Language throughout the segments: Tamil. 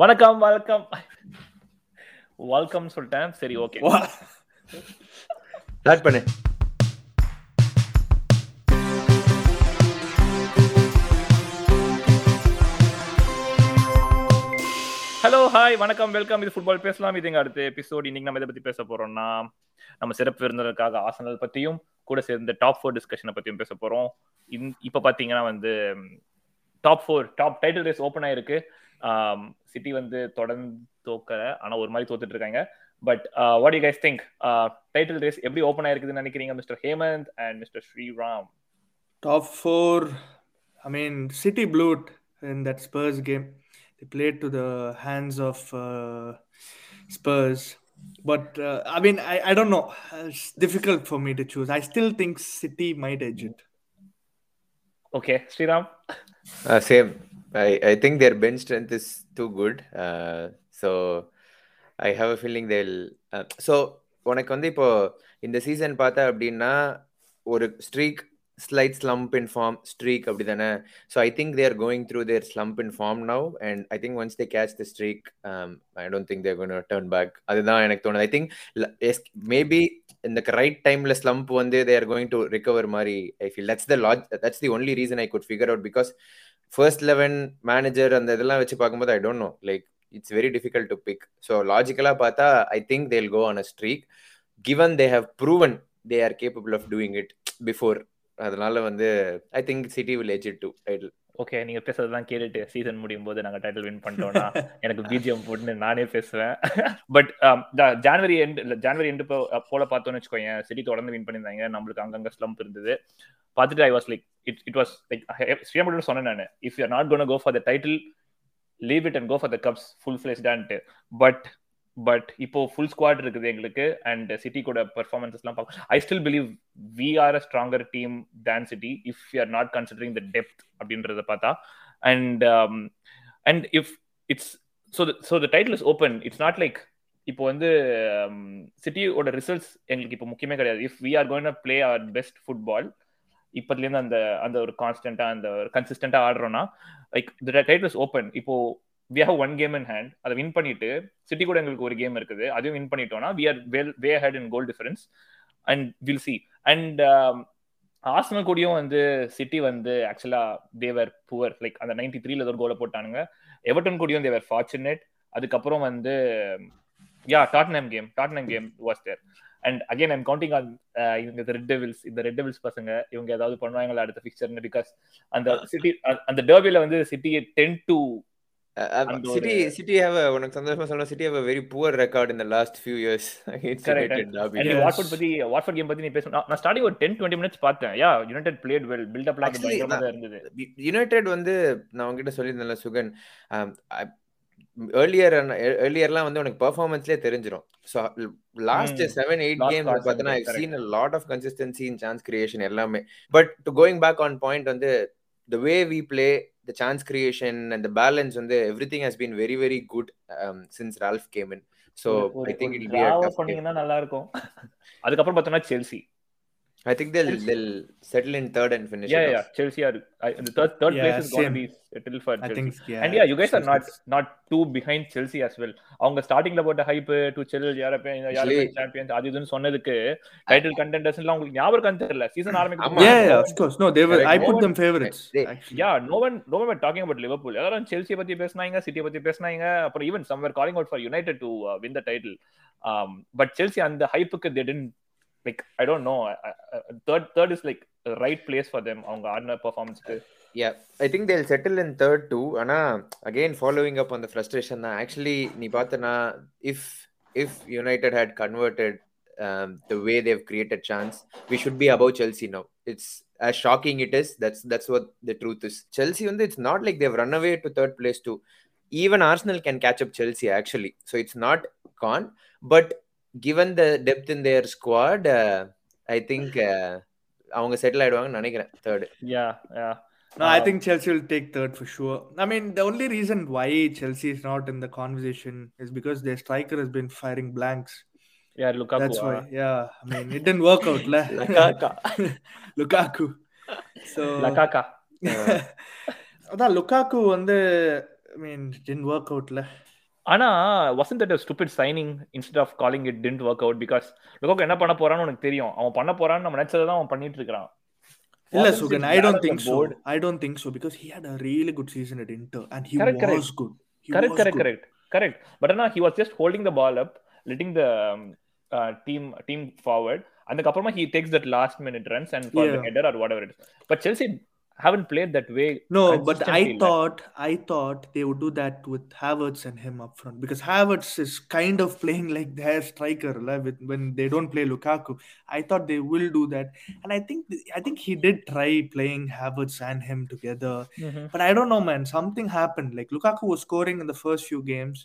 வணக்கம் வணக்கம். வெல்கம் சொல்லிட்டேன். சரி ஓகே ஸ்டார்ட் பண்ணு. ஹலோ ஹாய் வணக்கம். வெல்கம் இது ஃபுட்பால் பேசலாம். இது எங்க அடுத்த எபிசோட் இன்னைக்கு நம்ம இதை பத்தி பேச போறோம்னா நம்ம சிறப்பு விருந்தினருக்காக ஆசனல் பத்தியும் கூட சேர்ந்த டாப் ஃபோர் டிஸ்கஷனை பத்தியும் பேச போறோம். இன் இப்ப பாத்தீங்கன்னா வந்து top four top title race open ஆயிருக்கு. சிட்டி வந்து தொடர்ந்து தோக்கல ஆனா ஒரு மாதிரி தோத்துட்டு இருக்காங்க but what you guys think title race எப்படி ஓப்பன் ஆயிருக்குதுன்னு நினைக்கிறீங்க mister Hemant and mister Sriram Top four. I mean, City blew it in that Spurs game. They played to the hands of uh, Spurs. But uh, I mean, I, I don't know. It's difficult for me to choose. I still think City might edge it. Okay Sriram Uh, same. I, I think their bench strength is too good. Uh, so I have a feeling they'll. Uh, so உனக்கு வந்து இப்போ இந்த சீசன் பார்த்தா அப்படின்னா ஒரு streak slight slump in form streak அப்படி தானே so I think they're going through their slump in form now and I think once they catch the streak I don't think they're gonna turn back அதுதான் எனக்கு தோணுது ஐ திங்க் மேபி இந்த ரைட் டைம்ல ஸ்லம்ப் வந்து தேர் கோயிங் டு ரிகவர் மாதிரி I feel that's the logic that's the only reason I could figure out because first eleven manager அந்த இதெல்லாம் வச்சு பார்க்கும்போது I don't know like it's very difficult to pick so லாஜிக்கலாக பார்த்தா I think they'll go on a streak given they have proven they are capable of doing it before அதனால வந்து I think City will edge it to title okay நீங்க பேசுறதெல்லாம் கேட்டுட்டு சீசன் முடியும் போது நாங்க டைட்டில் வின் பண்ணிட்டோம்னா எனக்கு பிஜிஎம் போட்டுன்னு நானே பேசுவேன். பட் ஜான்வரி எண்ட் இல்ல ஜான்வரி எண்டு போல பார்த்தோம்னு வச்சுக்கோங்க சிட்டி தொடர்ந்து வின் பண்ணியிருந்தாங்க நம்மளுக்கு அங்கங்க ஸ்லம்ப் இருந்தது. பார்த்துட்டு I was like it it was like Sriram சொன்னேன் நான் if you not gonna go for the title leave it and go for the cups full ஃபிளேஸ்டான்ட்டு but but இப்போ ஃபுல் ஸ்குவாட் இருக்குது எங்களுக்கு அண்ட் சிட்டி கூட பெர்ஃபார்மன்ஸஸ்லாம் எல்லாம் I still believe we are a stronger team than City if you are not considering the depth அப்படின்றத பார்த்தா. And and if it's so so the title is open it's not like இப்போ வந்து um, சிட்டியோட ரிசல்ட்ஸ் எங்களுக்கு இப்போ முக்கியமே கிடையாது. If we are going play our best football இப்போதுலேருந்து அந்த அந்த ஒரு கான்ஸ்டன்டா அந்த ஒரு கன்சிஸ்டண்ட்டாக ஆடுறோம்னா like the title is open இப்போ we have one game in hand அதை வின் பண்ணிட்டு சிட்டி கூட எங்களுக்கு ஒரு கேம் இருக்குது. அதையும் வின் பண்ணிட்டோம்னா we are well way ahead in goal difference and will see and ஆஸ்மல் கூடயும் வந்து சிட்டி வந்து ஆக்சுவலா தேவர் புவர் லைக் அந்த நைன்டி த்ரீல ஒரு கோலை போட்டானுங்க. எவர்டன் கூடயும் தேவர் ஃபார்ச்சுனேட் அதுக்கப்புறம் வந்து yeah Tottenham game Tottenham game was there and again I'm counting on இந்த ரெட் டெவில்ஸ் இந்த ரெட் டெவில்ஸ் பசங்க இவங்க ஏதாவது பண்ணுவாங்களா அடுத்த பிக்சர்னு பிகாஸ் அந்த சிட்டி அந்த டர்பில வந்து City ten to City City have உனக்கு சந்தோஷமா சொல்லணும் City have very poor record in the last few years Watford பத்தி வாட்ஃபோர்ட் கேம் பத்தி நீ பேசணும். நான் ஸ்டார்டிங் ஒரு 10 20 மினிட்ஸ் பார்த்தேன். Yeah United played well built up lock பயங்கரமா இருந்தது. யுனைட்டட் வந்து நான் உங்ககிட்ட சொல்லியிருந்தேன்ல சுகன் ஏர்லியர் ஏர்லியர்லாம் வந்து உனக்கு பெர்ஃபார்மன்ஸ்லேயே தெரிஞ்சிடும் so last seven eight games பார்த்தோன்னா I seen lot of consistency in chance creation எல்லாமே. But to going back on point வந்து the way we play the chance creation and the balance on the everything has been very very good um, since Ralph came in. So I think it'll be a tough பண்ணீங்கன்னா நல்லா இருக்கும் அதுக்கப்புறம் பார்த்தோம்னா Chelsea I think they'll they'll settle in third and finish. Yeah, it yeah. off. Chelsea are I, the third third Yeah, place is going to be settled for I Chelsea. think, yeah. and yeah, you guys are not Chelsea. not too behind Chelsea as well. அவங்க ஸ்டார்டிங்ல போட்ட hype to sell European European champions அது இதுன்னு சொன்னதுக்கு டைட்டில் கண்டெண்டர்ஸ் எல்லாம் உங்களுக்கு ஞாபகம் தெரியல சீசன் ஆரம்பிக்கும். Yeah, yeah, of course. No, they were. I put them favorites. They- Actually. Yeah no one no one talking about Liverpool எல்லாரும் செல்சியை பத்தி பேசினாங்க சிட்டியை பத்தி பேசினாங்க அப்புறம் even somewhere calling out for United to win the title but Chelsea அந்த ஹைப்புக்கு they tend like I don't know third third is like right place for them அவங்க ஆடின பெர்ஃபார்மன்ஸ்க்கு Yeah, I think they'll settle in third too. Ana again following up on the frustration. Na, actually, நீ பார்த்தனா if if United had converted um, the way they've created chance, we should be above Chelsea now. It's as shocking it is. That's that's what the truth is. Chelsea, வந்து, it's not like they've run away to third place too. Even Arsenal can catch up Chelsea actually. So it's not gone. But given the depth in their squad, uh, I think uh, அவங்க செட்டில் ஆயிடுவாங்கன்னு நினைக்கிறேன் third yeah yeah No, I think Chelsea will take third for sure. I mean, the only reason why Chelsea is not in the conversation is because their striker has been firing blanks. Yeah Lukaku That's why. Yeah, I mean, it didn't work out. la. Lukaku Lukaku. So Lukaku அதான் லுக்காக்கு வந்து I mean, it didn't work out. La. ஆனா wasn't that a stupid signing instead of calling it didn't work out because Lukaku என்ன பண்ண போறான்னு உனக்கு தெரியும் அவன் பண்ண போறான்னு நம்ம நினைச்சதை தான் அவன் பண்ணிட்டு so. board? I don't think so because he had a really good season at Inter and he Correct, was correct. good. He correct was correct good. correct correct but ஆனா just holding the ball up letting the um, uh, team team forward அதுக்கப்புறமா takes that last minute runs and for the Yeah. header or whatever it is but Chelsea haven't played that way No, but consistently I இல்ல. thought I thought they would do that with Havertz and him up front because Havertz is kind of playing like their striker la, with, when they don't play Lukaku. I thought they will do that, and I think I think he did try playing Havertz and him together. Mhm. But I don't know, man. Something happened. Like Lukaku was scoring in the first few games,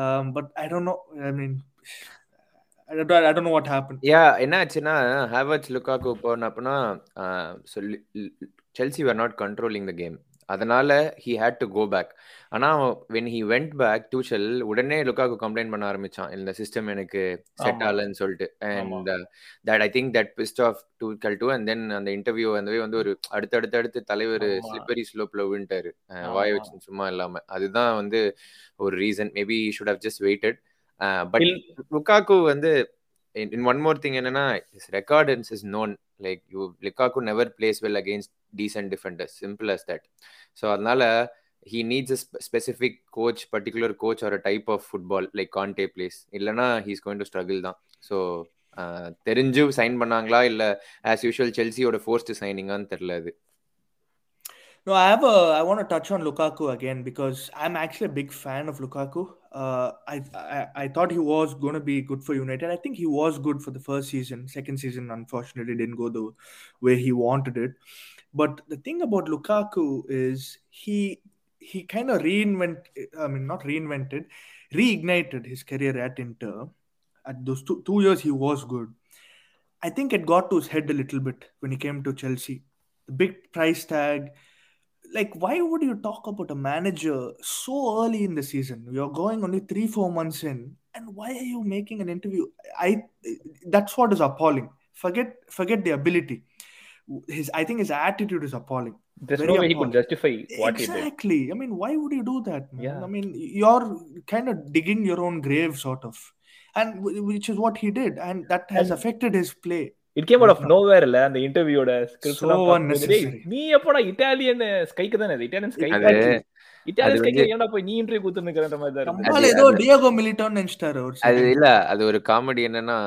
um, but I don't know. I mean, I don't, I don't know what happened. யா என்ன ஆச்சுன்னா ஹேவர்ட்ஸ் லுக்காக்கு போனப்பனா சொல்லி Chelsea were not controlling the game அதனால he had to go back ஆனா when he went back Tuchel உடனே லுக்காக்கு கம்ப்ளைண்ட் பண்ண ஆரம்பிச்சான். இந்த சிஸ்டம் எனக்கு செட். ஆகலன்னு சொல்லிட்டு. And that I think that pissed off Tuchel too and then அந்த இன்டர்வியூ வந்து வந்து ஒரு அடுத்தடுத்து அடுத்து தலைவர். ஸ்லிப்பரி ஸ்லோப்ல ஆமா. வாய வச்சு சும்மா இல்லாம. அதுதான் வந்து ஒரு reason maybe should have just waited but Lukaku வந்து இன் ஒன் மோர் திங் என்னன்னா ரெக்கார்டன்ஸ் is known like you Lukaku never plays well against decent defenders simple as that so அதனால he needs a specific coach particular coach or a type of football like Conte plays இல்லைன்னா ஹீஸ் கோயின் டு ஸ்ட்ரகிள் தான் ஸோ தெரிஞ்சு சைன் பண்ணாங்களா இல்லை ஆஸ் யூஷுவல் செல்சியோட ஃபோர்ஸ்டு சைனிங்கான்னு தெரியல அது No, I have a. I want to touch on Lukaku again because I'm actually a big fan of Lukaku. Uh, I, I I thought he was going to be good for United. I think he was good for the first season. Second season, unfortunately, didn't go the way he wanted it. But the thing about Lukaku is he he kind of reinvent. I mean, not reinvented, reignited his career at Inter. At those two, two years, he was good. I think it got to his head a little bit when he came to Chelsea. The big price tag like why would you talk about a manager so early in the season? You're going only three four months in and why are you making an interview? I that's what is appalling. Forget forget the ability. His i think his attitude is appalling. There's Very no way he could appalling. justify what he did. Exactly. I mean why would you do that man? Yeah. i mean you're kind of digging your own grave sort of. And which is what he did and that has And- affected his play it came out of. Nowhere இல்ல அந்த இன்டர்வியூட ஸ்கிரிப்ட். நீ எப்படா இட்டாலியன் ஸ்கைக்கு தானே அது இட்டாலியன் அது இட்டாலியன் ஸ்கைக்கு ஏன்டா போய் நீ இன்டர்வியூ கொடுத்துருக்கிற மாதிரி தான் இருக்கு நம்மால ஏதோ டியோகோ மிலிட்டோன்னு நினைச்சிட்டாரு ஒரு அது second. இல்ல அது ஒரு காமெடி என்னன்னா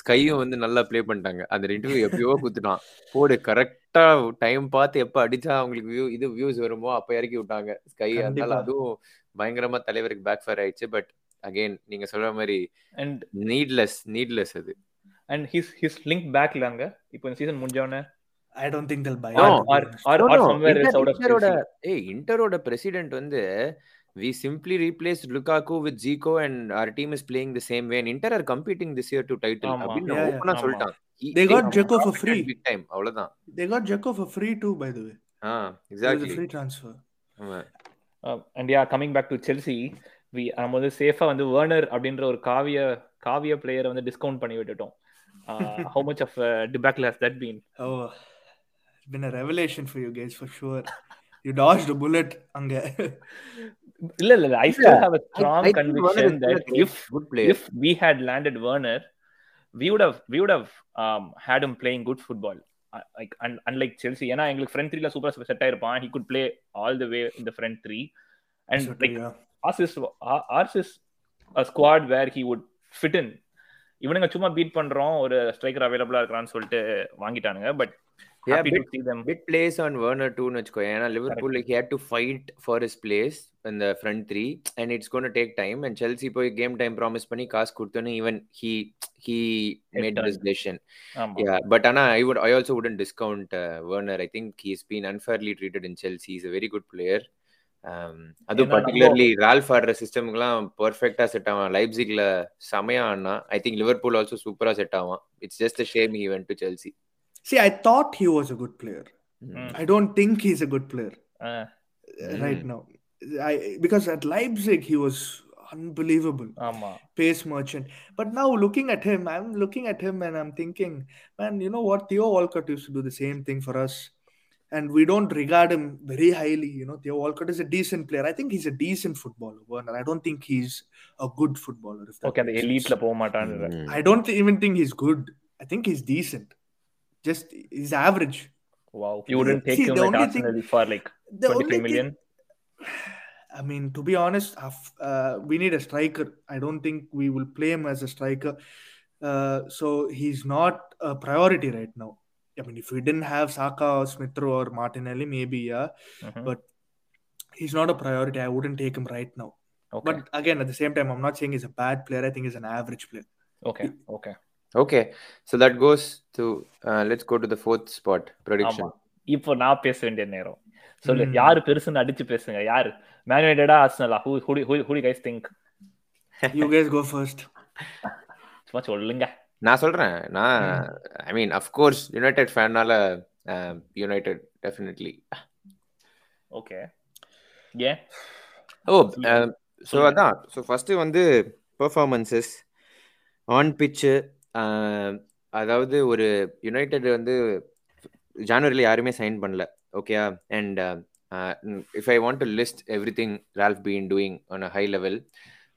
ஸ்கையும் வந்து நல்லா ப்ளே பண்ணிட்டாங்க அந்த இன்டர்வியூ எப்பயோ குத்துட்டான் போடு கரெக்டா டைம் பார்த்து எப்ப அடிச்சா அவங்களுக்கு வியூ இது வியூஸ் வருமோ அப்ப இறக்கி விட்டாங்க ஸ்கை அதனால. அதுவும் பயங்கரமா தலைவருக்கு பேக் ஃபயர் ஆயிடுச்சு பட் அகைன் நீங்க சொல்ற மாதிரி அண்ட் நீட்லெஸ் நீட்லெஸ் அது அண்ட் ஹிஸ் ஹிஸ் லிங்க் பேக்ல அங்க இப்போ இந்த சீசன் முடிஞ்சவனே I don't think they'll buy No. it. to be or honest. or No, or no. somewhere else Inter- out of Interoட Chelsea. ஏய் இன்டரோட பிரசிடென்ட் வந்து we simply replaced Lukaku with Zico and our team is playing the same way and Inter are competing this year to title ஆமா. அப்படின்னு Yeah, yeah. ஓப்பனா ஆமா. சொல்லிட்டான் He- They got he Dzeko for dominated free. big time அவ்வளவுதான் They got Jeko for free too, by the way. Ah exactly free transfer. And yeah coming back to Chelsea we நம்ம வந்து சேஃபா வந்து வேர்னர் அப்படின்ற ஒரு காவிய காவிய பிளேயரை வந்து டிஸ்கவுண்ட் பண்ணி விட்டுட்டோம் how much of டிபேக்ல has that been Oh, it's been a revelation for you guys for sure. You dodged a bullet, Anga. இல்ல இல்ல I still have a strong conviction that if good player if we had landed Werner, we would have we would have um, had him playing good football. Uh, like un- unlike Chelsea, ஏன்னா எங்களுக்கு ஃப்ரண்ட் த்ரீல super set ஆயிருப்பான் he could play all the way in the front three and So, like yeah. ours is ours is a இவனுங்க சும்மா பீட் பண்றோம் ஒரு ஸ்ட்ரைக்கர் அவைலபிளா இருக்கான்னு சொல்லிட்டு வாங்கிட்டானுங்க but bit place on Werner டூன்னு வச்சுக்கோ ஏன்னா Liverpool he had to fight for his place இந்த front three and it's gonna take time and Chelsea போய் கேம் டைம் ப்ராமிஸ் பண்ணி காசு கொடுத்தோன்னு even he he made. This decision Werner. I think he's been unfairly treated in Chelsea. He's a very good player. Um, அது பர்டிகுலர்லி ரால்ஃப் ஆடுற சிஸ்டம்க்குலாம் பர்ஃபெக்டா செட் ஆவான் லைப்சிக்ல செமையா ஆனா ஐ திங்க் லிவர்பூல் ஆல்சோ சூப்பரா செட் ஆவான் it's just shame he went to Chelsea See, I thought he was a good player. Mm. I don't think he's a good player Uh, uh, right Mm. now. I because at Leipzig he was unbelievable. ஆமா pace merchant. But now looking at him, I'm looking at him and I'm thinking, man, you know what? Theo Walcott used to do the same thing for us. and we don't regard him very highly. You know, Theo Walcott is a decent player. I think he's a decent footballer, Werner. I don't think he's a good footballer. okay, the elite la mm. Mm-hmm. I don't even think he's good. I think he's decent. Just he's average. Wow, you wouldn't take See, him at Arsenal thing, for like twenty-three million. Thing, I mean, to be honest, uh, we need a striker. I don't think we will play him as a striker. Uh, so he's not a priority right now. I mean, if we didn't have Saka or Smith or Martinelli, maybe yeah, Mhm. but he's not a priority. I wouldn't take him right now. Okay But again, at the same time, I'm not saying he's a bad player. I think he's an average player. Okay okay Okay, so that goes to uh, let's go to the fourth spot prediction. இப்போ நான் பேச வேண்டிய நேரம் சொல்லு. யாரு பெருசுன்னு அடிச்சு பேசுங்க யாரு மேன் யுனைடெடா ஆர்சனலா who who who guys think You guys go first. சும்மா சொல்லுங்க நான் சொல்றேன். நான் I mean of course United ஃபேனால United definitely okay ஏன் ஓ. ஸோ சொல்லுங்க. அதான். ஸோ ஃபஸ்ட்டு வந்து பெர்ஃபார்மன்சஸ் ஆன் பிச்சு அதாவது ஒரு யுனைடெட் வந்து ஜான்வரியில் யாருமே சைன் பண்ணல. ஓகேயா and if I want to list every thing Ralf been doing on a high level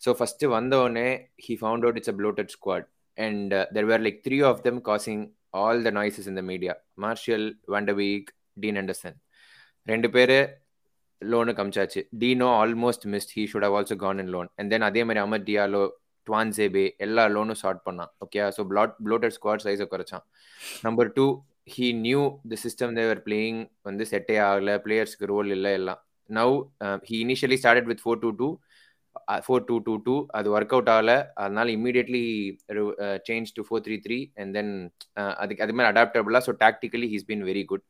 so first வந்தோடனே he found out it's a bloated squad and there were like three of them causing all the noises இந்த media Martial van de Beek Dean Henderson ரெண்டு பேர் லோனு கமிச்சாச்சு டீனோ almost missed he should have also gone in loan and then அதே மாதிரி அமர் டியாலோ டுவான்சேபே எல்லா லோனும் ஷார்ட் பண்ணான். Okay so flat bloated squad சைஸை குறைச்சான். Number two he knew the system they were playing வந்து செட்டே ஆகலை. பிளேயர்ஸ்க்கு ரோல் இல்லை எல்லாம். Now he initially started with four two two four two two two அது ஒர்க் அவுட் ஆகலை. அதனால immediately change to four three three and then அதுக்கு அது மாதிரி அடாப்டபுளாக so tactically he's been very good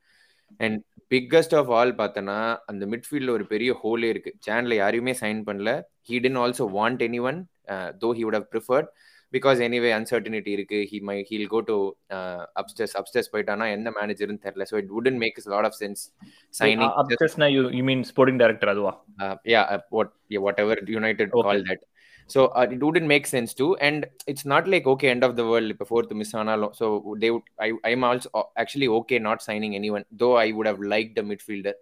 and biggest of all பார்த்தோன்னா அந்த மிட்ஃபீல்டில் ஒரு பெரிய ஹோலே இருக்கு. சேனலில் யாரையுமே சைன் பண்ணல. He then also want any one though he would have preferred because anyway uncertainty இருக்கு he may he'll go to upstairs upstairs போயிட்டானா எந்த மேனேஜர்னு தெரியல so it wouldn't make is lot of sense signing அப்சஸ்னா you you mean sporting director அதுவா yeah uh, what yeah, whatever united Okay. call that so uh, it wouldn't make sense too and it's not like okay end of the world இப்போ fourth miss ஆனாலும் so they would I, i'm also uh, actually okay not signing anyone though i would have liked a midfielder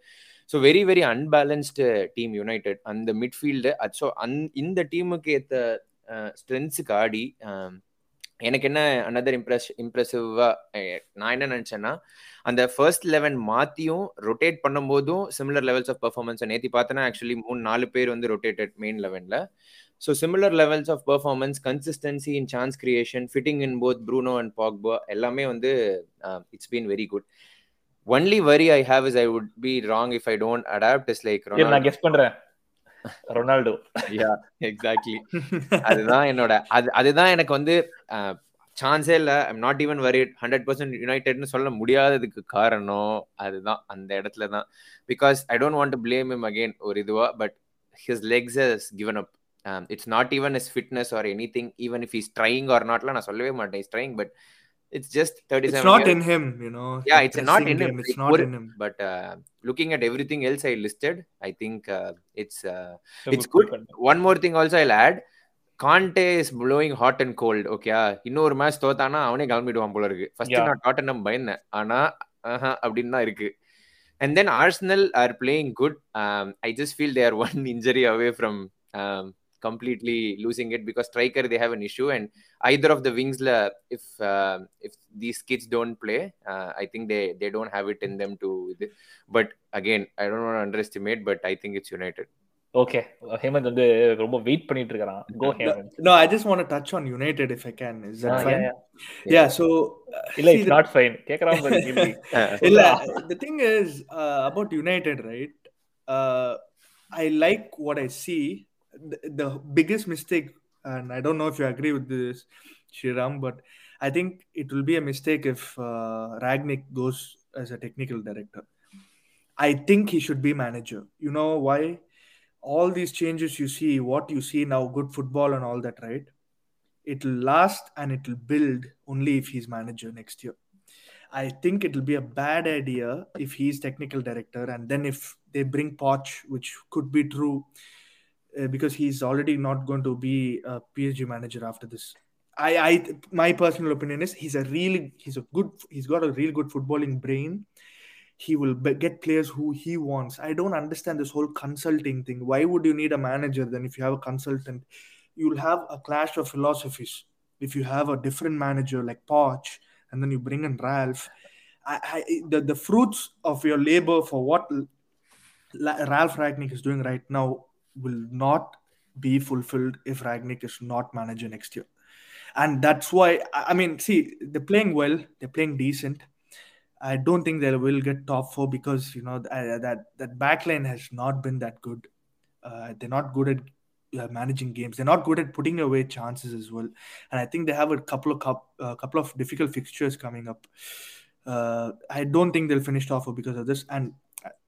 so very very unbalanced uh, team united அந்த midfield so அந் இந்த டீமுக்கு ஏத்த ஸ்ட்ரென்த்ஸுக்கு ஆடி எனக்கு என்ன அனதர் இம்ப்ரெஸ் இம்ப்ரெசிவா நான் என்ன நினைச்சேன்னா அந்த ஃபர்ஸ்ட் லெவன் மாத்தியும் ரொட்டேட் பண்ணும்போதும் சிமிலர் லெவல்ஸ் ஆஃப் பர்ஃபார்மன்ஸ் நேத்தி பார்த்தனா ஆக்சுவலி மூணு நாலு பேர் வந்து rotated main லெவன்ல so similar levels of performance consistency in chance creation fitting in both Bruno and Pogba எல்லாமே வந்து it's been very good only worry I have is I would be wrong if I don't adapt is like நான் கெஸ் பண்றேன். ரொனால்டோ. யா எக்ஸாக்ட்லி அதுதான் என்னோட அது அதுதான் எனக்கு வந்து சான்ஸே இல்ல. I'm not even very hundred percent யுனைடெட்னு சொல்ல முடியாததுக்கு காரணம் அதுதான் அந்த இடத்துல தான். Because I don't want to blame him again ஒரு இதுவா but his legs has given up it's not even his fitness or any thing even if he's trying or நாட்லாம் நான் சொல்லவே மாட்டேன். He's trying but it's just thirty it's seven not in him, you know. Yeah, the it's not pressing in him. game, It's Like, not ஒரு- in him. but uh, looking at everything else I listed, I think uh, it's uh, It's good. one more thing also I'll add. Conte is blowing hot and cold okay இன்னொரு மேட்ச் தோத்தானா அவனே கிளம்பிடுவான் போல இருக்கு ஃபர்ஸ்ட். நான் டாட்டனம் பயந்தேன் ஆனா அப்படின்னு தான் இருக்கு and then Arsenal are playing good I just feel they're one injury away from Completely losing it because striker they have an issue and either of the விங்ஸ்ல if if these kids don't play I think they they don't have it in them to இது but again I don't underestimate but I think it's United okay Hemant வந்து ரொம்ப வெயிட் பண்ணிட்டு இருக்கான் go Hemant No, I just want to touch on United if I can. Is that Ah, fine? yeah, Yeah, so uh, இல்ல see, it's the- not fine கேக்குறான் பாரு கேள்வி Illa, the thing is uh, about United, right? Uh, I like what I see. The, biggest mistake, and I don't know if you agree with this, Shriram, but I think it will be a mistake if uh, Ragnick goes as a technical director. I think he should be manager. You know why? All these changes you see, what you see now, good football and all that, right? It will last and it will build only if he's manager next year. I think it will be a bad idea if he's technical director and then if they bring Poch, which could be true Uh, because he's already not going to be a PSG manager after this. I, I, my personal opinion is he's a really, he's a good, he's got a real good footballing brain. he will be- get players who he wants. I don't understand this whole consulting thing. Why would you need a manager then if you have a consultant? You'll have a clash of philosophies. If you have a different manager like Poch and then you bring in Ralph, I, I, the, the fruits of your labor for what Ralph Ragnick is doing right now will not be fulfilled if Ragnick is not manager next year. And that's why, I mean, see, they're playing well, they're playing decent. I don't think they will get top four because you know uh, that that backline has not been that good. Uh, they're not good at uh, managing games. They're not good at putting away chances as well. And I think they have a couple of uh, couple of difficult fixtures coming up. Uh, I don't think they'll finish top four because of this. And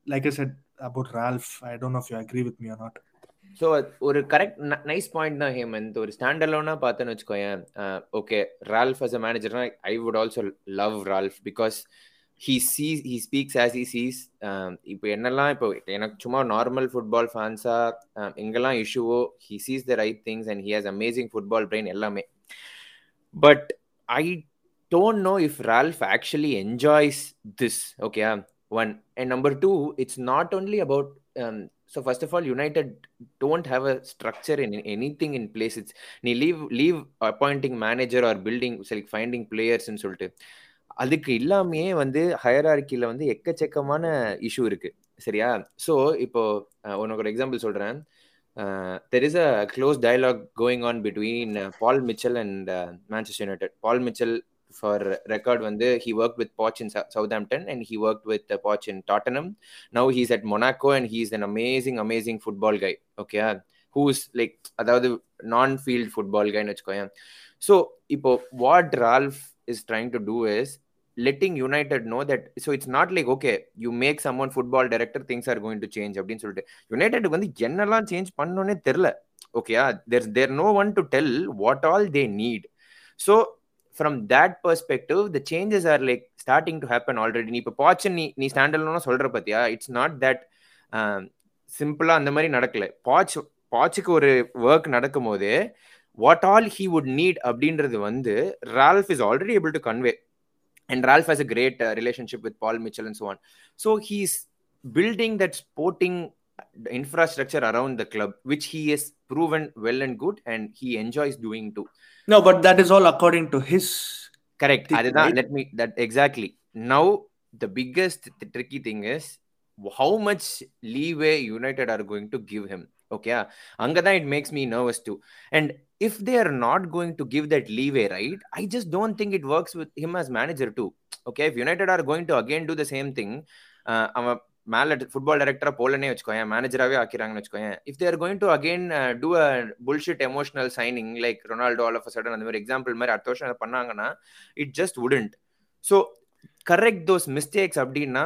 like I said about Ralph, I don't know if you agree with me or not. So ஒரு கரெக்ட் நைஸ் பாயிண்ட் தான் ஹேமந்த் ஒரு ஸ்டாண்டர்லோனா பார்த்தேன்னு வச்சுக்கோயேன். Okay Ralf as a மேனேஜர்னா I would also love Ralf because he sees he speaks as he sees இப்போ என்னெல்லாம் இப்போ எனக்கு சும்மா நார்மல் ஃபுட்பால் ஃபேன்ஸாக எங்கெல்லாம் இஷ்யூவோ he sees the right things and he has amazing football brain எல்லாமே. But I don't know if Ralf actually enjoys this okay one and number two it's not only about so first of all united don't have a structure in anything in place. It's நீ leave leave appointing manager or building சரி ஃபைண்டிங் players சொல்லிட்டு. அதுக்கு இல்லாமையே வந்து ஹயரார்கில வந்து எக்கச்சக்கமான இஷ்யூ இருக்கு. சரியா? ஸோ இப்போ உனக்கு ஒரு எக்ஸாம்பிள் சொல்றேன். There is a close dialogue going on between Paul Mitchell and Manchester United Paul Mitchell for record வந்து he worked with Poch in Southampton and he worked with uh, Poch in Tottenham. Now he's at Monaco and he's an amazing, amazing football guy. Okay, who's like அதாவது நான் ஃபீல்ட் ஃபுட்பால் கைன்னு வச்சுக்கோயேன் ஸோ இப்போ what Ralf is trying to do is letting United know that so it's not like okay you make someone football director things are going to change அப்படின்னு சொல்லிட்டு யுனைடெட் வந்து என்னெல்லாம் சேஞ்ச் பண்ணோன்னே தெரில ஓகேயா there there no one to tell what all they need so from that perspective the changes are like starting to happen already நீ இப்போ பாச்சன் நீ நீ ஸ்டாண்டர்ட்லாம் சொல்கிற பார்த்தியா இட்ஸ் நாட் தட் சிம்பிளாக அந்த மாதிரி நடக்கல. பாச் பாச்சுக்கு ஒரு ஒர்க் நடக்கும் போது what all he would need அப்படின்றது வந்து Ralf is already able to convey and Ralf has a great relationship with Paul Mitchell and so he so he's building that sporting The infrastructure around the club, which he has proven well and good, and he enjoys doing too. No, but that is all according to his correct. Theory, right? Let me that exactly. Now the biggest the tricky thing is how much leeway United are going to give him. Okay, Angada, it makes me nervous too. And if they are not going to give that leeway, right? I just don't think it works with him as manager too. Okay, if United are going to again do the same thing, uh, மேல ஃபுட்பால் டைரக்டரா போலனே வச்சுக்கோயேன் மேனேஜராகவே ஆக்கிறாங்கன்னு வச்சுக்கோயேன். If they're going to again do a bullshit emotional signing like Ronaldo all of sudden அந்த மாதிரி எக்ஸாம்பிள் மாதிரி அடுத்த வருஷம் அதை பண்ணாங்கன்னா it just wouldn't so correct those mistakes அப்படின்னா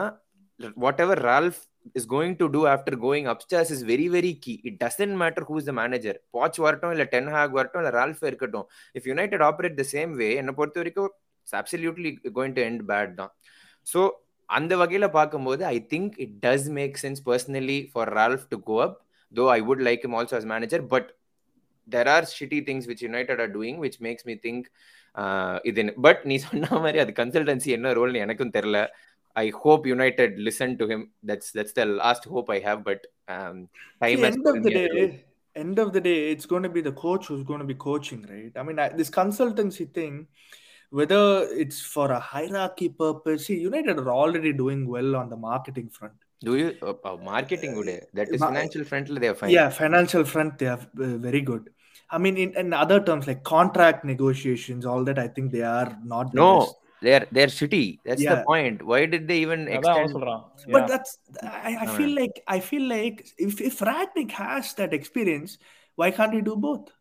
whatever Ralf is going to do after going upstairs is very very key it doesn't matter who is the manager watch வரட்டும் இல்லை டென் ஹாக் வரட்டும் இல்லை ரால்ஃப் இருக்கட்டும். If United operate the same way என்னை பொறுத்த வரைக்கும் it's absolutely going to end bad தான். ஸோ அந்த வகையில பார்க்கும்போது I think it does make sense personally for Ralf to go up though I would like him also as manager but there are shitty things which United are doing which makes me think இது பட் நீ சொன்ன மாதிரி அது கன்சல்டன்சி என்ன ரோல்னு எனக்கும் தெரியல I hope United listen to him that's that's the last hope I have but See, end of the day, end of the day, it's going to be the coach who's going to be coaching, right? I mean, I, this consultancy thing, whether it's for a hierarchy purpose, see, United are already doing well on the marketing front. Do you uh, uh, marketing good? That is financial front. They are fine. Yeah, financial front. They are uh, very good. I mean, in, in, other terms like contract negotiations, all that. I think they are not. No, best. they're they're. That's yeah. the point. Why did they even extend? But that's. I, I feel like I feel like if if Ratnik has that experience, why can't he do both?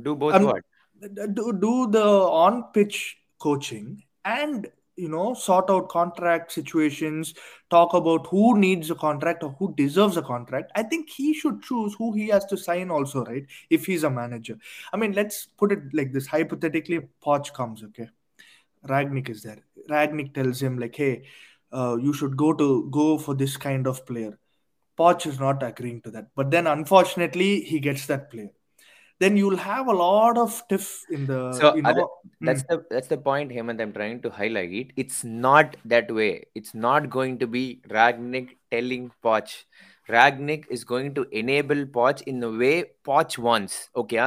Do both um, what? Do, do the on pitch coaching and you know sort out contract situations talk about who needs a contract or who deserves a contract. I think he should choose who he has to sign also right if he's a manager. I mean let's put it like this. Hypothetically poch comes okay? Ragnick is there. Ragnick tells him like hey uh, you should go to go for this kind of player. Poch is not agreeing to that. But then unfortunately he gets that player then you'll have a lot of tiff in the So, you know other- that's the that's the point hemant i'm trying to highlight it's not that way it's not going to be ragnick telling poch ragnick is going to enable poch in the way poch wants okay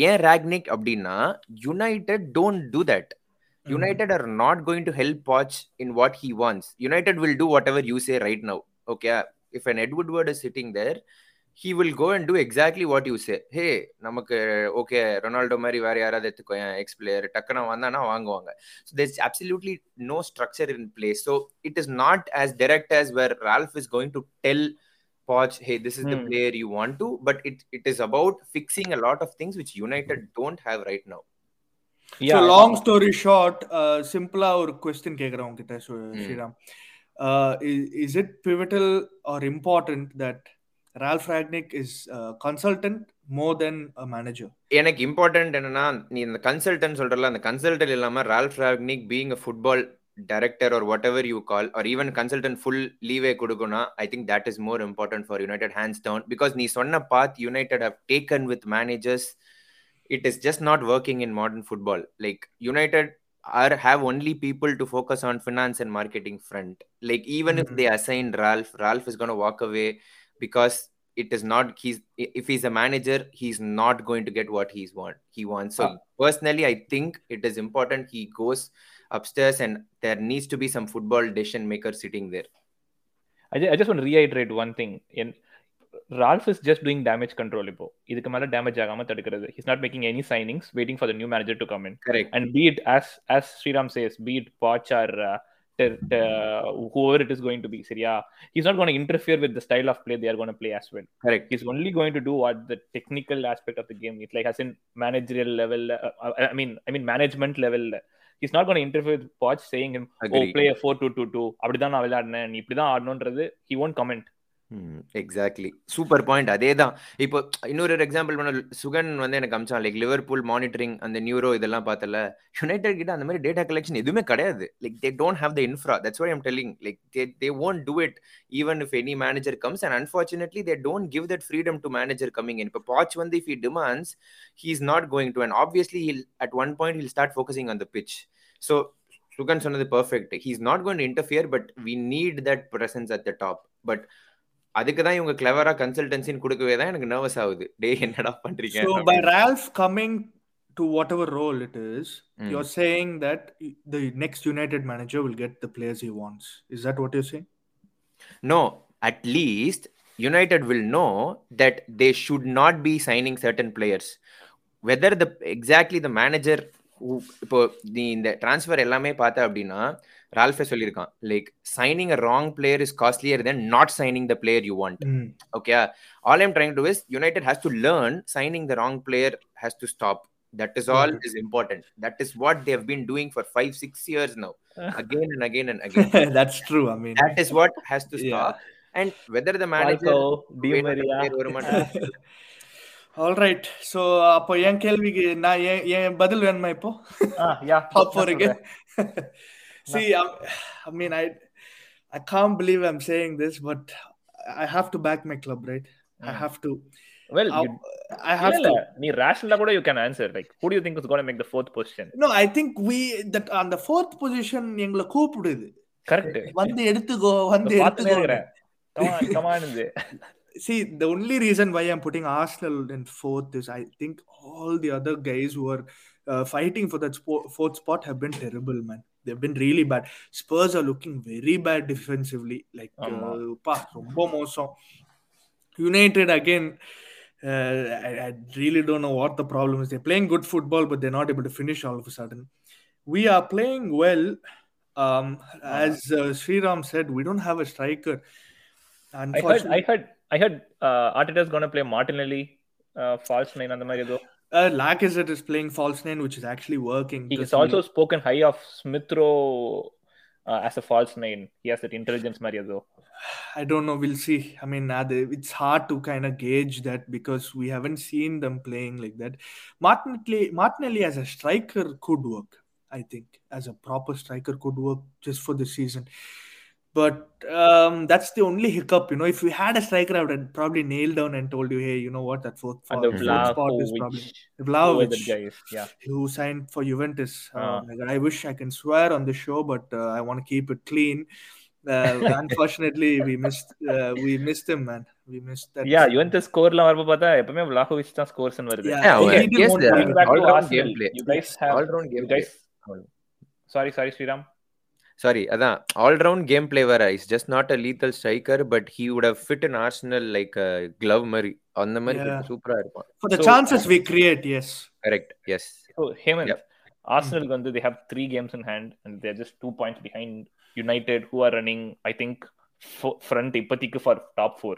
ஏன் ராக்னிக் அப்படின்னா United don't do that Mm. United are not going to help Poch in what he wants United will do whatever you say right now okay if an Ed Woodward is sitting there he will go and do exactly what you say hey நமக்கு ஓகே ரொனால்டோ மாதிரி வேற யாராவது எடுத்துக்கோ எக்ஸ் பிளேயர் டக்குனா வந்தானா வாங்குவாங்க so there's absolutely no structure in place so it is not as direct as where ralph is going to tell Poch, hey, this is the Hmm. player you want to, but it, it is about fixing a lot of things which United don't have right now. so long story short uh, சிம்பிளா ஒரு கொஸ்டின் கேக்குறேன் உங்ககிட்ட Mm. Sriram uh, is, is it pivotal or is a consultant more than a manager. எனக்கு இம்பார்ட்டன்ட் என்னன்னா நீ இந்த கன்சல்டன்ட் சொல்றல அந்த கன்சல்டன்ட் இல்லாம Ralf Rangnick being a football director or whatever you call or even consultant full leeway கொடுக்கணும் I think that is more important for United hands down because நீ சொன்ன both United have taken with managers it is just not working in modern football like United are have only people to focus on finance and marketing front. Like even if Mhm. they assign ralph ralph is going to walk away because it is not he's if he's a manager he's not going to get what he's want he wants so Ah. personally i think it is important he goes upstairs and there needs to be some football decision maker sitting there I, ju- I just want to reiterate one thing. In Ralph is just doing damage control இப்போ இதுக்கு மேல டேமேஜ் ஆகாம தடுக்கிறது he's not making any signings waiting for the new manager to come in correct and be it as as Sriram says be it Uh, whoever it is going to be சரியா he's not going to interfere with the style of play they are going to play as well correct he's only going to do what the technical aspect of the game is like as in managerial level uh, i mean i mean management level he's not going to interfere with Poch saying him oh Agree. play a 4-2-2-2 அப்படிதான் நான் விளையாடினேன் இப்படிதான் ஆடணும்ன்றது he won't comment exactly super point அதே தான் இப்போ இன்னொரு எக்ஸாம்பிள் பண்ண சுகன் வந்து எனக்கு அமிச்சான். லைக் லிவர்பூல் மானிட்டரிங் அந்த நியூரோ இதெல்லாம் பார்த்தல. யுனைடெட் கிட்ட அந்த மாதிரி டேட்டா கலெக்ஷன் எதுவுமே கிடையாது. Like they don't have the infra that's why I'm telling like they they won't do it even if any manager comes and unfortunately they don't give that freedom to manager coming in இப்போ பாச் வந்து if he demands he is not going to and obviously he'll at one point he'll start focusing on the pitch so Sugan சொன்னது perfect he is not going interfere but we need that presence at the top but அதுக்கு தான் இவங்க கிளவரா கன்சல்டன்சின்னு கொடுக்கவே தான் எனக்கு நர்வஸ் ஆகுது டே என்னடா பண்றீங்க so by Ralph coming to whatever role it is Mm. you're saying that the next United manager will get the players he wants is that what you're saying No, at least United will know that they should not be signing certain players. Whether the exactly the manager who இப்போ நீ இந்த ட்ரான்ஸ்ஃபர் எல்லாமே பார்த்த அப்படின்னா ரால்ஃபே சொல்லியிருக்கான் like signing a wrong player is costlier than not signing the player you want Mm. okay all i'm trying to do is united has to learn signing the wrong player has to stop that is all Got it. is important that is what they have been doing for five six years now again and again and again that's true i mean that is what has to Yeah. stop and whether the manager Falco, Di wait, Maria. player வருமான்னு ஆல் ரைட் ஸோ அப்போ என் கேள்விக்கு நான் என் என் பதில் வேணுமா இப்போ ah yeah Top four again. See, I, I mean, I I can't believe I'm saying this, but I have to back my club, right? I Mm. have to. well I, you, I have இல்ல, to. நீ rational கூட you can answer like who do you think is going to make the fourth position No, I think we that on the fourth position எங்களை கூப்பிடுது correct வந்து எடுத்துக்கோ வந்து பார்த்துனே எடுத்துக்கோ இருக்கிறேன் come on come on இது. see the only reason why i'm putting arsenal in fourth is i think all the other guys who are uh, fighting for that spo- fourth spot have been terrible man they've been really bad spurs are looking very bad defensively like ஆமா. uh, பா, ரொம்ப மோசம் united again uh, I, I really don't know what the problem is they're playing good football but they're not able to finish all of a sudden we are playing well um as uh, Sriram said we don't have a striker I heard Unfortunately- I heard I heard uh, Arteta is going to play Martinelli uh, false nine அந்த மாதிரி ஏதோ Uh, lack is it is playing false nine, which is actually working. He's also he... spoken high of Smith uh, as a false nine. He has that intelligence, Mario, I don't know. We'll see. I mean, uh, it's hard to kind of gauge that because we haven't seen them playing like that. Martinelli, Martinelli as a striker could work, I think, as a proper striker could work just for the season. But um, that's the only hiccup, you know. If we had a striker, I would have probably nailed down and told you, hey, you know what, that fourth, And fourth the spot is probably Vlahovic, whoever Vlahovic, that guy is. Yeah. who signed for Juventus. Oh Ah. my God, I wish I can swear on the show, but uh, I want to keep it clean. Uh, unfortunately, we missed uh, we missed him, man. We missed that. Yeah, Juventus ஸ்கோர்லாம் வரப்ப பார்த்தா எப்பவுமே விளாகோவிச் தான் ஸ்கோர்ஸ்னு வருது Yeah, Yeah, he well, didn't yes, want the to Going back to all-round Arsenal, gameplay. you guys have All-round you gameplay. guys sorry sorry Sriram Sorry அதான் ஆல்ரவுண்ட் கேம் பிளே வேற is just not a lethal striker but he would have fit in Arsenal like glove மாதிரி அந்த மாதிரி Yeah. சூப்பரா இருப்பான் For the So- chances we create, yes. Correct yes So Hemant, Yep. Arsenal வந்து they have three games in hand and they're just two points behind United who are running I think fo- front இப்போதைக்கு for top four.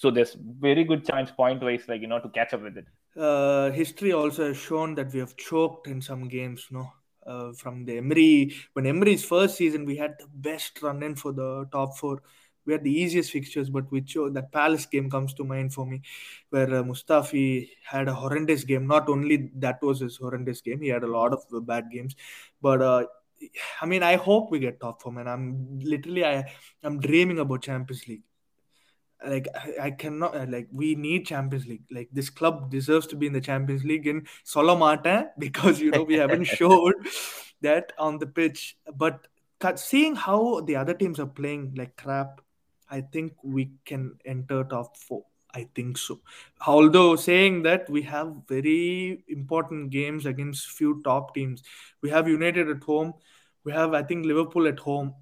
So there's very good chance point wise like you know to catch up with it. Uh, history also has shown that we have choked in some games, no. Uh, from the Emery, when Emery's first season, we had the best run in for the top four. We had the easiest fixtures, but we chose that Palace game comes to mind for me, where uh, Mustafi had a horrendous game. Not only that was his horrendous game, he had a lot of bad games. But uh, I mean, I hope we get top four, man. I'm literally, I, I'm dreaming about Champions League like I, I cannot uh, like we need Champions League. Like this club deserves to be in the Champions League in Solomata because you know we haven't showed that on the pitch. But seeing how the other teams are playing like crap, I think we can enter top four. I think so. Although saying that we have very important games against few top teams. We have United at home. We have I think Liverpool at home.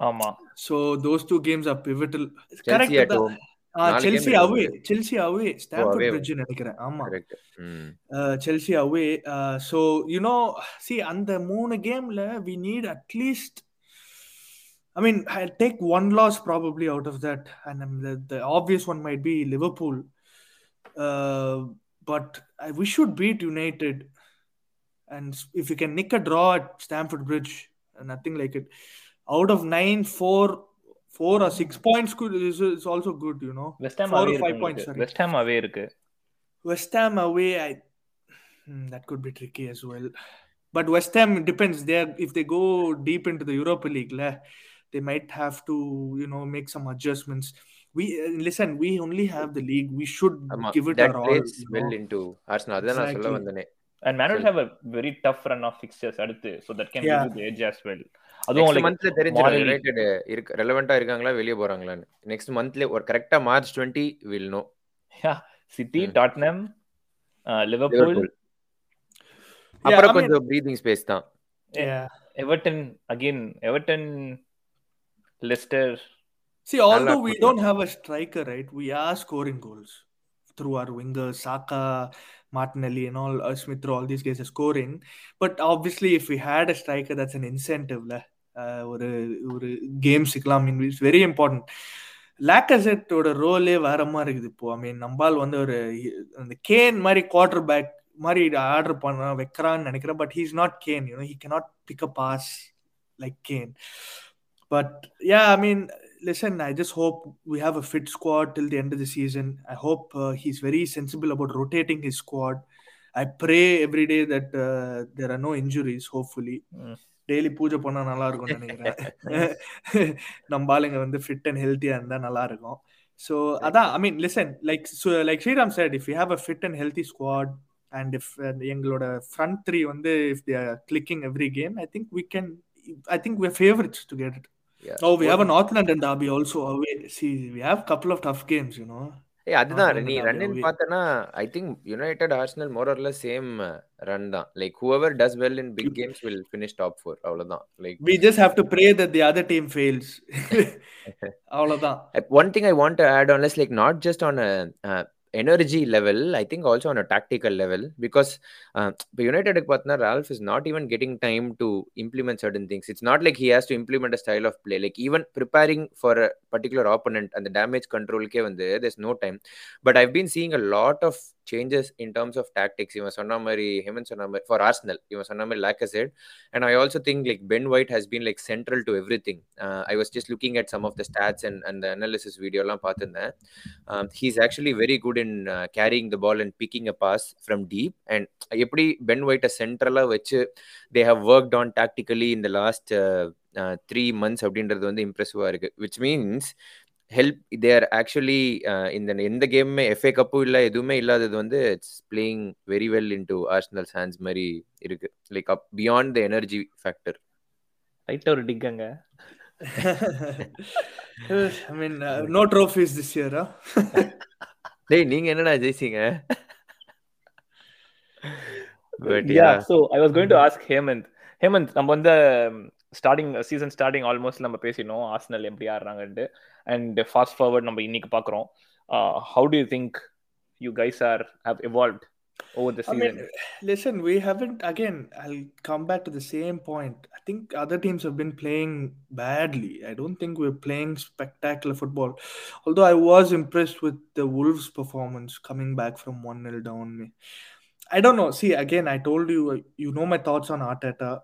ஆமா. So those two games are pivotal. Chelsea at the- home ah நாலு செல்சி game அவே இருக்கு. Chelsea away Stamford away. Bridge நினைக்கிறேன். ஆமா. கரெக்ட் ம். Chelsea away so you know see அந்த மூணு கேம்ல we need at least I mean I take one loss probably out of that and the obvious one might be Liverpool but we should beat United and if you can nick a draw at Stamford Bridge nothing like it out of nine four four or six points is also good you know West Ham Four away or five இருக்கு points, sorry. West Ham away இருக்கு West Ham away, I hmm, that could be tricky as well. But West Ham depends. They if they go deep into the Europa League, they might have to you know make some adjustments. We uh, listen. We only have the league. We should ஆமா give it that our all. you know. Into Arsenal அதான் நான் சொல்ல Exactly. வந்தனே man Sure. Have a very tough run of fixtures அடுத்து so that can Yeah. Give the edge as well அதுவும் மந்த்ல தெரிஞ்சிடும் யுனைடெட் இருக்கு ரெலவெண்டா இருக்காங்களா வெளிய போறாங்களான்னு. நெக்ஸ்ட் மந்த்ல ஒரு கரெக்டா மார்ச் 20 வில் நோ yeah சிட்டி. டாட்னம் லிவர்பூல் அப்புறம் கொஞ்சம் பிரீதிங் ஸ்பேஸ் தான். Yeah. Everton again Everton Leicester See, although we don't have a striker, right? We are scoring goals through our wingers, Saka, Martinelli, and all uh, Smith Rowe, all these guys are scoring. But obviously, if we had a striker, that's an incentive. Uh, ஒரு ஒரு ஒரு கேம்ஸுக்கெல்லாம் மீன் இட்ஸ் வெரி இம்பார்ட்டன்ட் லேக்கசெட்டோட ரோலே வேற மாதிரி இருக்குது இப்போ ஐ மீன் நம்பால் வந்து ஒரு அந்த கேன் மாதிரி குவார்டர் பேக் மாதிரி ஆர்டர் பண்ண வைக்கிறான்னு நினைக்கிறேன் but he's not can you know he cannot pick a pass like can but yeah I mean listen, I just hope we have a fit squad till the end of the season. I hope uh, he's very sensible about rotating his squad. I pray every day that uh, there are no injuries, hopefully. Mm. Daily puja பண்ணா நல்லா இருக்கும்னு நினைக்கிறேன் நம்ம ஆளுங்க வந்து ஃபிட் அண்ட் ஹெல்த்தியா இருந்தா நல்லா இருக்கும் ஸோ அதான் I mean listen like like Sriram said if we have a fit and healthy squad and if uh, எங்களோட ஃப்ரண்ட் த்ரீ வந்து if they are clicking every game I think we can I think we're favorites to get it Yeah. Oh, we have a North London derby also away. See, we have a couple of tough games, you know. ஏய் அதுதான் North நீ London ரன் இன் derby. பார்த்தனா I think United Arsenal more ஆர்ல same run தான் like whoever does well in big games will finish top four அவ்வளவுதான் like We just have to pray that the other team fails. அவ்வளவுதான் one thing I want to add on is like not just on a uh, energy level, I think also on a tactical level because uh, the United partner Ralph is not even getting time to implement certain things. It's not like he has to implement a style of play. Like even preparing for a particular opponent and the damage control ke vande, there's no time. But I've been seeing a lot of changes in terms of tactics. இவன் சொன்ன மாதிரி ஹேமந்த் சொன்ன மாதிரி ஃபார் ஆர்ஸ்னல் இவன் சொன்ன மாதிரி Lacazette and I also think like Ben White has been like central to everything I was just looking at some of the stats and அந்த அனாலிசிஸ் வீடியோலாம் பார்த்துருந்தேன் he's actually very good in carrying the ball and picking a pass from deep and எப்படி பென் ஒயிட்டை சென்ட்ரலாக வச்சு they have worked on tactically இந்த லாஸ்ட் த்ரீ மந்த்ஸ் அப்படின்றது வந்து இம்ப்ரெசிவாக இருக்குது which means help their actually இந்த எந்த கேமுமே எஃப்ஏ கப்பும் இல்லை எதுவுமே இல்லாதது வந்து it's playing very well in to Arsenal hands மாதிரி இருக்கு. Like up beyond the energy factor லைட்டா ஒரு டிக்கங்க I mean, uh, no trophies this year, huh? டேய் நீங்க என்னடா ஜெயிச்சீங்க? Yeah so I was going to ask Hemant Hemant நம்ம வந்து ஸ்டார்டிங் சீசன் ஸ்டார்டிங் ஆல்மோஸ்ட் நம்ம பேசினோம். ஆர்சனல் எப்படி ஆடுறாங்கன்ட்டு. அண்ட் ஃபாஸ்ட் ஃபார்வர்ட் நம்ம இன்னைக்கு பார்க்குறோம். How do you think you guys are have evolved? Over the I mean, season listen, we haven't, again, I'll come back to the same point. I think other teams have been playing badly. I don't think we're playing spectacular football. Although I was impressed with the Wolves' performance coming back from 1 0 down. I don't know. See, again, I told you, uh, you know my thoughts on Arteta.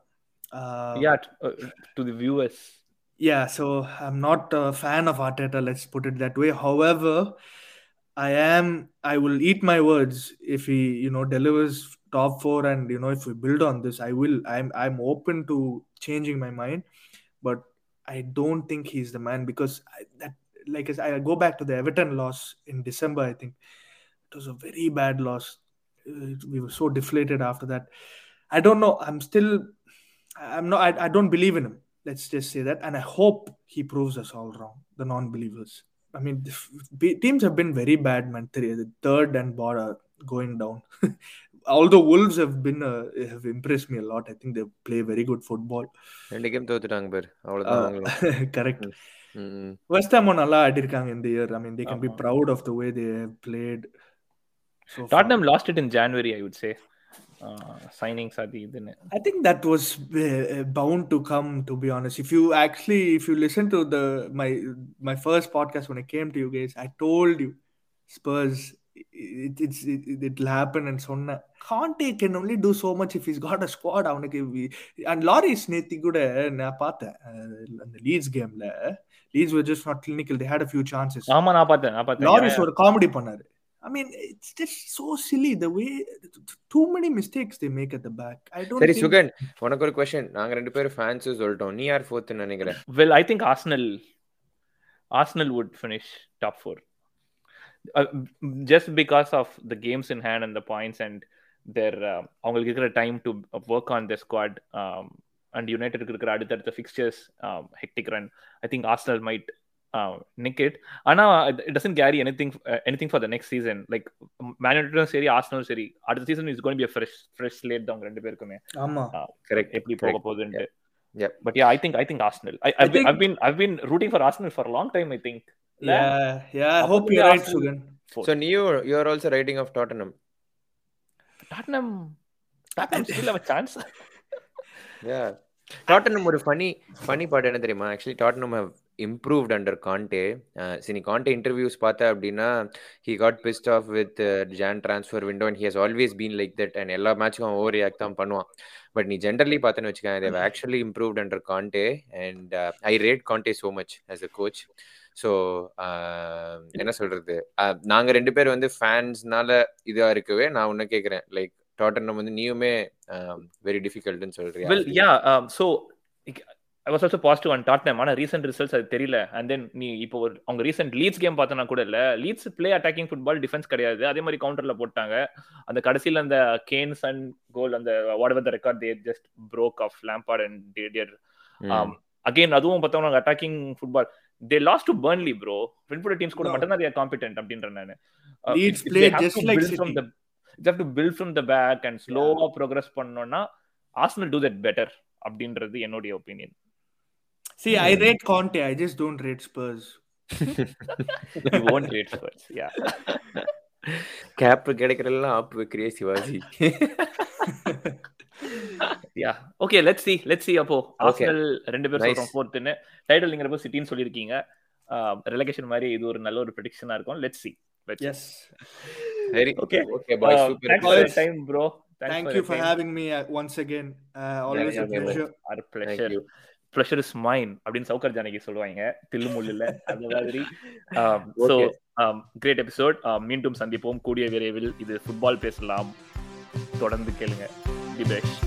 Uh, yeah t- uh, to the viewers yeah, so I'm not a fan of Arteta, let's put it that way. However, I am I will eat my words if he, you know, delivers top four and you know if we build on this, I will I'm I'm open to changing my mind, but I don't think he's the man because I, that like I go back to the Everton loss in December, I think it was a very bad loss. Uh, we were so deflated after that. I don't know. I'm still I'm not I, I don't believe in him. Let's just say that. And I hope he proves us all wrong, the non-believers. I mean, teams have been very bad, man. The third and bottom are going down. Although Wolves have been uh, have impressed me a lot. I think they play very good football. ரெண்டு கேம் தோத்துட்டாங்க பேர் அவ்வளவுதான் Uh, அவங்களும் correct. ம், ம். West Ham நல்லா ஆடிருக்காங்க இந்த year. I mean, they can be ஆமா. proud of the way they have played. So far. Tottenham lost it in January I would say uh, signings அது இதுன்னு I think that was uh, bound to come. To be honest, if you actually, if you listen to the my my first podcast when I came to you guys, I told you Spurs. It, it's it, it'll happen and so on. Conte can only do so much if he's got a squad. அவனுக்கு வி- and Loris நேத்தி கூட நான் பார்த்தேன் அஹ், அந்த லீட்ஸ் கேம்ல Leeds were just not clinical. They had a few chances. ஆமா நான் பார்த்தேன் நான் பார்த்தேன் லாரிஸ் ஒரு காமெடி பண்ணாரு I mean, it's just so silly the way too many mistakes they make at the back. I don't சரி think சுகன் உனக்கு ஒரு கொஸ்டின் நாங்க ரெண்டு பேரும் ஃபேன்ஸ் சொல்லிட்டோம் நீ யார் ஃபோர்த் நினைக்கிறேன் Well, I think Arsenal, Arsenal would finish top four, uh, just because of the games in hand and the points and their uh, அவங்களுக்கு இருக்கிற time to work on their squad um, and United இருக்கிற அடுத்தடுத்த fixtures um, hectic run. I think Arsenal uh, nick it. ஆனா carry anything uh, anything for the next season. Like Man United சரி ஆர்சனலும் சரி அடுத்த season is going be fresh fresh slate தான் அவங்க ரெண்டு பேருக்குமே ஆமா கரெக்ட் எப்படி போக போகுதுன்ட்டு Yep. But yeah, I think I think Arsenal. I, I've, I been, been I've been rooting for Arsenal for a long time. I think. Yeah, yeah. I Apart hope you're right, Sugan. நீயும் you are also writing off Tottenham Tottenham. Tottenham still have a chance. Yeah Tottenham ஒரு ஃபனி ஃபனி பார்ட் என்ன தெரியுமா actually Tottenham have improved under Conte சரி காண்டே இன்டர்வியூஸ் பார்த்தா அப்படின்னா he got pissed off with Jan transfer window and he has always been like that and எல்லா மேட்சுக்கும் அவன் ஓவர் ரியாக்ட் தான் பண்ணுவான். பட் நீ ஜென்ரலி பார்த்தேன்னு வச்சுக்கேன் they've actually improved under Conte and I rate Conte so much as a coach so என்ன சொல்றது? Uh, நாங்க ரெண்டு பேர் வந்து ஃபேன்ஸ்னால இதா இருக்கவே நான் உன்ன கேட்குறேன் லைக் டாட்டனம் வந்து நீயுமே வெரி டிஃபிகல்ட்னு yeah. Um, so like, I was also positive on Tottenham. ஆனா ரீசெண்ட் ரிசல்ட்ஸ் அது தெரியல. அண்ட் தென் நீ இப்போ ஒரு அவங்க ரீசெண்ட் லீட்ஸ் கேம் பார்த்தனா கூட இல்ல Leeds play attacking football defence கிடையாது. அதே மாதிரி கவுண்டர்ல போட்டாங்க. அந்த கடைசியில அந்த கேன்ஸ் அண்ட் கோல் அந்த whatever the record they just broke off Lampard and Didier again அதுவும் பார்த்தோம்னா attacking football they lost to Burnley bro ஃபின்புட் teams கூட. மட்டும் தான் காம்பிடென்ட் அப்படின்றேன் நான். Leeds play just like from City. the you have to build from the back and ஸ்லோவா progress பண்ணோம்னா ஆர்சனல் do that better அப்படின்றது என்னுடைய opinion See, I rate Conte. I just don't rate Spurs. you won't rate Spurs yeah gap கிடைக்கிறதெல்லாம் ஆப் வைக்கிறியே Shivaji yeah okay let's see let's see அப்போ. ஆர்சனல் ரெண்டு பேர் Nice. சொல்றோம் ஃபோர்த்னு டைட்டில் நீங்க சிட்டின்னு சொல்லிருக்கீங்க ரெலகேஷன் மாதிரி இது ஒரு நல்ல ஒரு ப்ரெடிக்ஷனா இருக்கும் லெட்ஸ் let's see. Yes. சரி Okay. Okay bye Uh, super time bro Thanks Thank you for having me uh, once again. Uh, always yeah, a yeah, pleasure. our Thank pleasure you. Pleasure is mine அப்படின்னு சவுக்கர் ஜானகி சொல்லுவாங்க. தில்லு முள்ளுல அந்த மாதிரி. ஸோ. கிரேட் எபிசோட் மீண்டும் சந்திப்போம். கூடிய விரைவில் இது ஃபுட்பால் பேசலாம். தொடர்ந்து கேளுங்க. The best